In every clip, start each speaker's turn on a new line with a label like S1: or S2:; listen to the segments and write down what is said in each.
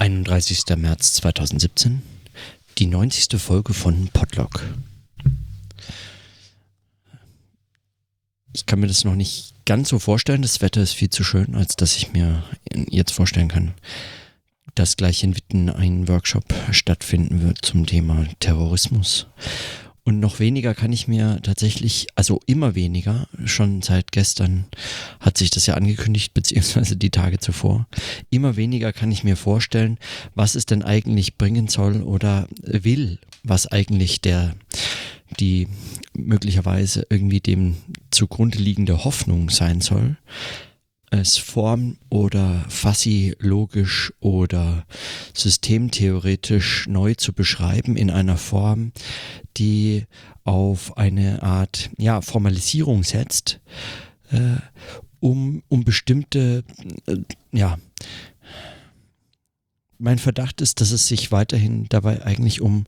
S1: 31. März 2017, die 90. Folge von Podlog. Ich kann mir das noch nicht ganz so vorstellen. Das Wetter ist viel zu schön, als dass ich mir jetzt vorstellen kann, dass gleich in Witten ein Workshop stattfinden wird zum Thema Terrorismus. Und noch weniger kann ich mir tatsächlich, also immer weniger, schon seit gestern hat sich das ja angekündigt, beziehungsweise die Tage zuvor, immer weniger kann ich mir vorstellen, was es denn eigentlich bringen soll oder will, was eigentlich der, die möglicherweise irgendwie dem zugrunde liegende Hoffnung sein soll es form- oder fassi-logisch oder systemtheoretisch neu zu beschreiben in einer Form, die auf eine Art ja, Formalisierung setzt, äh, um, um bestimmte, äh, ja, mein Verdacht ist, dass es sich weiterhin dabei eigentlich um,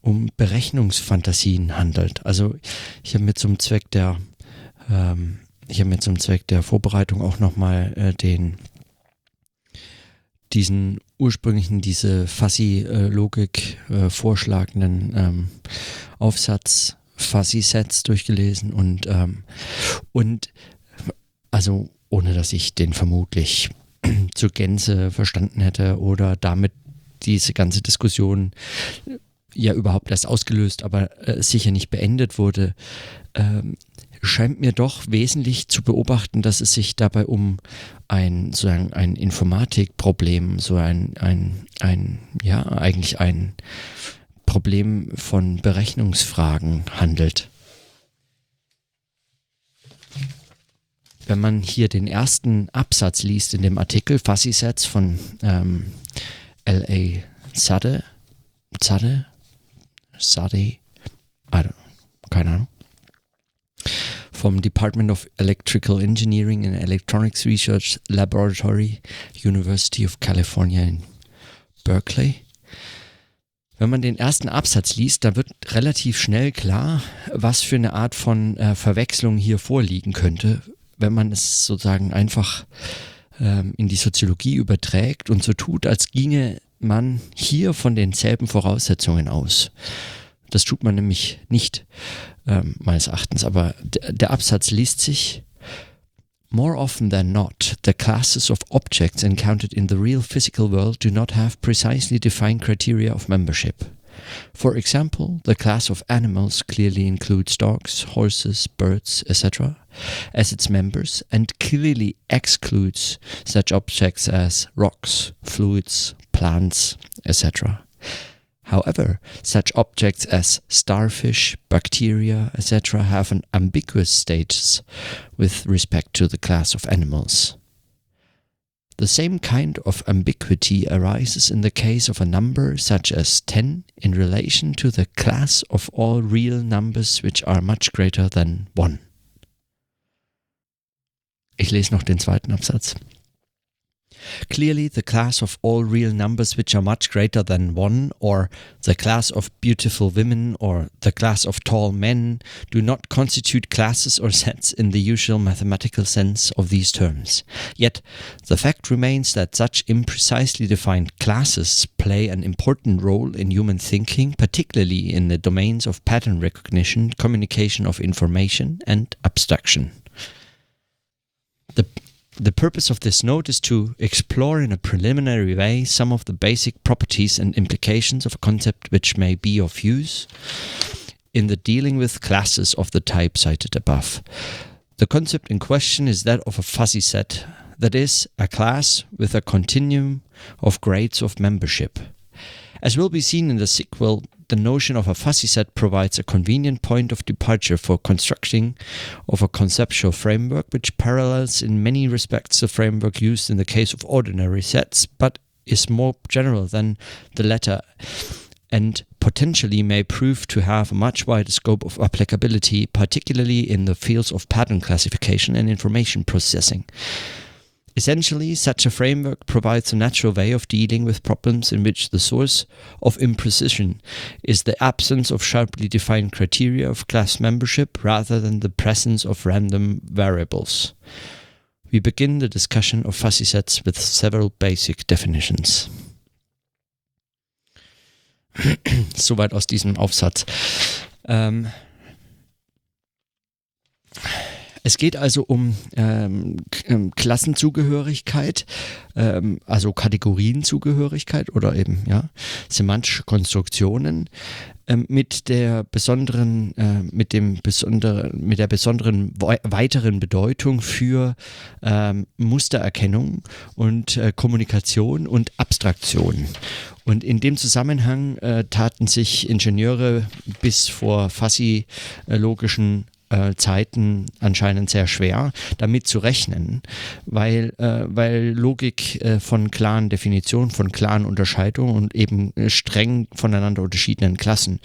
S1: um Berechnungsfantasien handelt. Also ich habe mir zum Zweck der ähm, ich habe mir zum Zweck der Vorbereitung auch nochmal äh, den diesen ursprünglichen, diese Fuzzy-Logik äh, vorschlagenden ähm, Aufsatz Fuzzy-Sets durchgelesen und, ähm, und also ohne dass ich den vermutlich zur Gänze verstanden hätte oder damit diese ganze Diskussion ja überhaupt erst ausgelöst, aber äh, sicher nicht beendet wurde, ähm, scheint mir doch wesentlich zu beobachten, dass es sich dabei um ein, so ein, ein Informatikproblem, so ein, ein, ein, ja, eigentlich ein Problem von Berechnungsfragen handelt. Wenn man hier den ersten Absatz liest in dem Artikel Fuzzy Sets von ähm, L.A. Sade, Sade, Sade, keine Ahnung, vom Department of Electrical Engineering and Electronics Research Laboratory, University of California in Berkeley. Wenn man den ersten Absatz liest, da wird relativ schnell klar, was für eine Art von äh, Verwechslung hier vorliegen könnte, wenn man es sozusagen einfach ähm, in die Soziologie überträgt und so tut, als ginge man hier von denselben Voraussetzungen aus. Das tut man nämlich nicht ähm, meines Erachtens, aber der Absatz liest sich More often than not, the classes of objects encountered in the real physical world do not have precisely defined criteria of membership. For example, the class of animals clearly includes dogs, horses, birds, etc., as its members, and clearly excludes such objects as rocks, fluids, plants, etc. However, such objects as starfish, bacteria, etc. have an ambiguous status with respect to the class of animals. The same kind of ambiguity arises in the case of a number such as 10 in relation to the class of all real numbers which are much greater than 1. Ich lese noch den zweiten Absatz. Clearly, the class of all real numbers which are much greater than one, or the class of beautiful women, or the class of tall men, do not constitute classes or sets in the usual mathematical sense of these terms. Yet, the fact remains that such imprecisely defined classes play an important role in human thinking, particularly in the domains of pattern recognition, communication of information, and abstraction. The purpose of this note is to explore in a preliminary way some of the basic properties and implications of a concept which may be of use in the dealing with classes of the type cited above. The concept in question is that of a fuzzy set, that is, a class with a continuum of grades of membership. As will be seen in the sequel, the notion of a fuzzy set provides a convenient point of departure for constructing of a conceptual framework which parallels in many respects the framework used in the case of ordinary sets, but is more general than the latter and potentially may prove to have a much wider scope of applicability, particularly in the fields of pattern classification and information processing. Essentially, such a framework provides a natural way of dealing with problems in which the source of imprecision is the absence of sharply defined criteria of class membership rather than the presence of random variables. We begin the discussion of fuzzy sets with several basic definitions. Soweit aus diesem Aufsatz. Ähm, es geht also um ähm, ähm, Klassenzugehörigkeit, ähm, also Kategorienzugehörigkeit oder eben ja semantische Konstruktionen ähm, mit der besonderen, äh, mit dem besonderen, mit der besonderen weiteren Bedeutung für ähm, Mustererkennung und äh, Kommunikation und Abstraktion. Und in dem Zusammenhang äh, taten sich Ingenieure bis vor fassi-logischen äh, Zeiten anscheinend sehr schwer, damit zu rechnen, weil, äh, weil Logik äh, von klaren Definitionen, von klaren Unterscheidungen und eben äh, streng voneinander unterschiedenen Klassen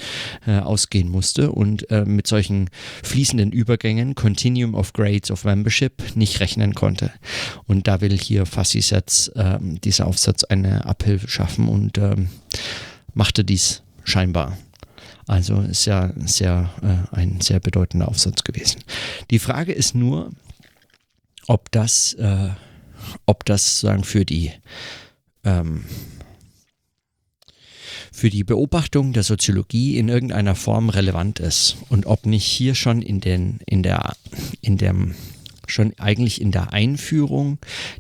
S1: äh, ausgehen musste und äh, mit solchen fließenden Übergängen, Continuum of Grades of Membership, nicht rechnen konnte. Und da will hier Fassi-Sets ähm, dieser Aufsatz eine Abhilfe schaffen und ähm, machte dies scheinbar. Also ist ja sehr, äh, ein sehr bedeutender Aufsatz gewesen. Die Frage ist nur, ob das, äh, ob das sagen für die ähm, für die Beobachtung der Soziologie in irgendeiner Form relevant ist und ob nicht hier schon in den in der in dem schon eigentlich in der Einführung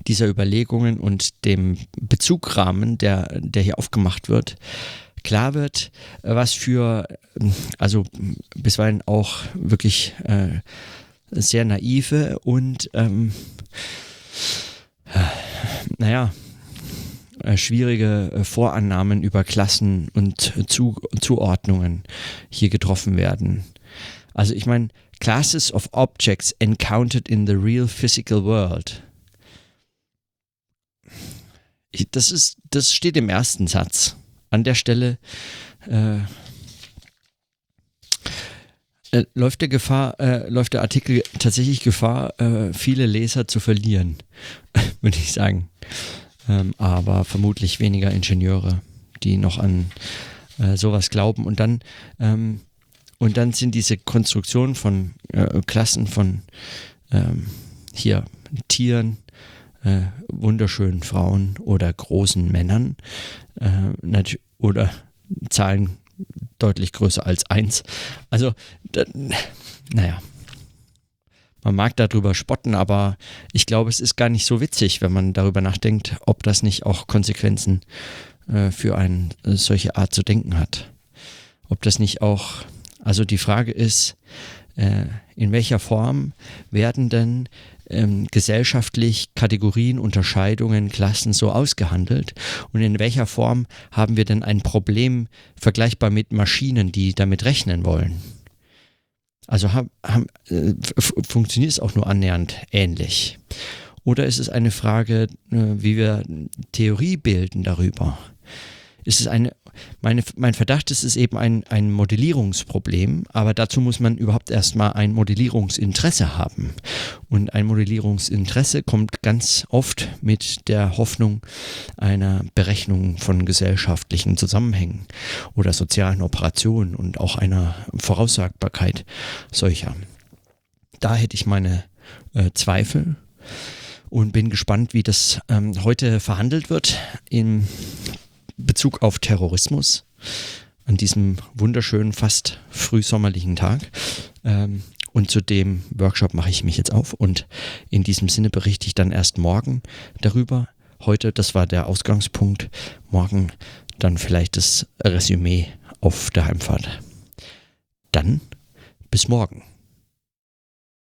S1: dieser Überlegungen und dem Bezugrahmen, der, der hier aufgemacht wird, klar wird, äh, was für, also bisweilen auch wirklich äh, sehr naive und ähm, naja, äh, schwierige äh, Vorannahmen über Klassen und Zu Zuordnungen hier getroffen werden. Also ich meine, Classes of Objects encountered in the real physical world. Das ist, das steht im ersten Satz an der Stelle äh, äh, läuft der Gefahr, äh, läuft der Artikel tatsächlich Gefahr, äh, viele Leser zu verlieren, würde ich sagen. Ähm, aber vermutlich weniger Ingenieure, die noch an äh, sowas glauben. Und dann, ähm, und dann sind diese Konstruktionen von äh, Klassen von ähm, hier Tieren, äh, wunderschönen Frauen oder großen Männern äh, oder Zahlen deutlich größer als eins. Also, da, naja, man mag darüber spotten, aber ich glaube, es ist gar nicht so witzig, wenn man darüber nachdenkt, ob das nicht auch Konsequenzen äh, für eine äh, solche Art zu denken hat. Ob das nicht auch, also die Frage ist, äh, in welcher Form werden denn ähm, gesellschaftlich Kategorien, Unterscheidungen, Klassen so ausgehandelt? Und in welcher Form haben wir denn ein Problem vergleichbar mit Maschinen, die damit rechnen wollen? Also haben, haben, äh, funktioniert es auch nur annähernd ähnlich? Oder ist es eine Frage, äh, wie wir Theorie bilden darüber? Ist es eine meine, mein Verdacht ist es eben ein, ein Modellierungsproblem, aber dazu muss man überhaupt erstmal ein Modellierungsinteresse haben. Und ein Modellierungsinteresse kommt ganz oft mit der Hoffnung einer Berechnung von gesellschaftlichen Zusammenhängen oder sozialen Operationen und auch einer Voraussagbarkeit solcher. Da hätte ich meine äh, Zweifel und bin gespannt, wie das ähm, heute verhandelt wird im Bezug auf Terrorismus an diesem wunderschönen, fast frühsommerlichen Tag. Ähm, und zu dem Workshop mache ich mich jetzt auf und in diesem Sinne berichte ich dann erst morgen darüber. Heute, das war der Ausgangspunkt, morgen dann vielleicht das Resümee auf der Heimfahrt. Dann bis morgen.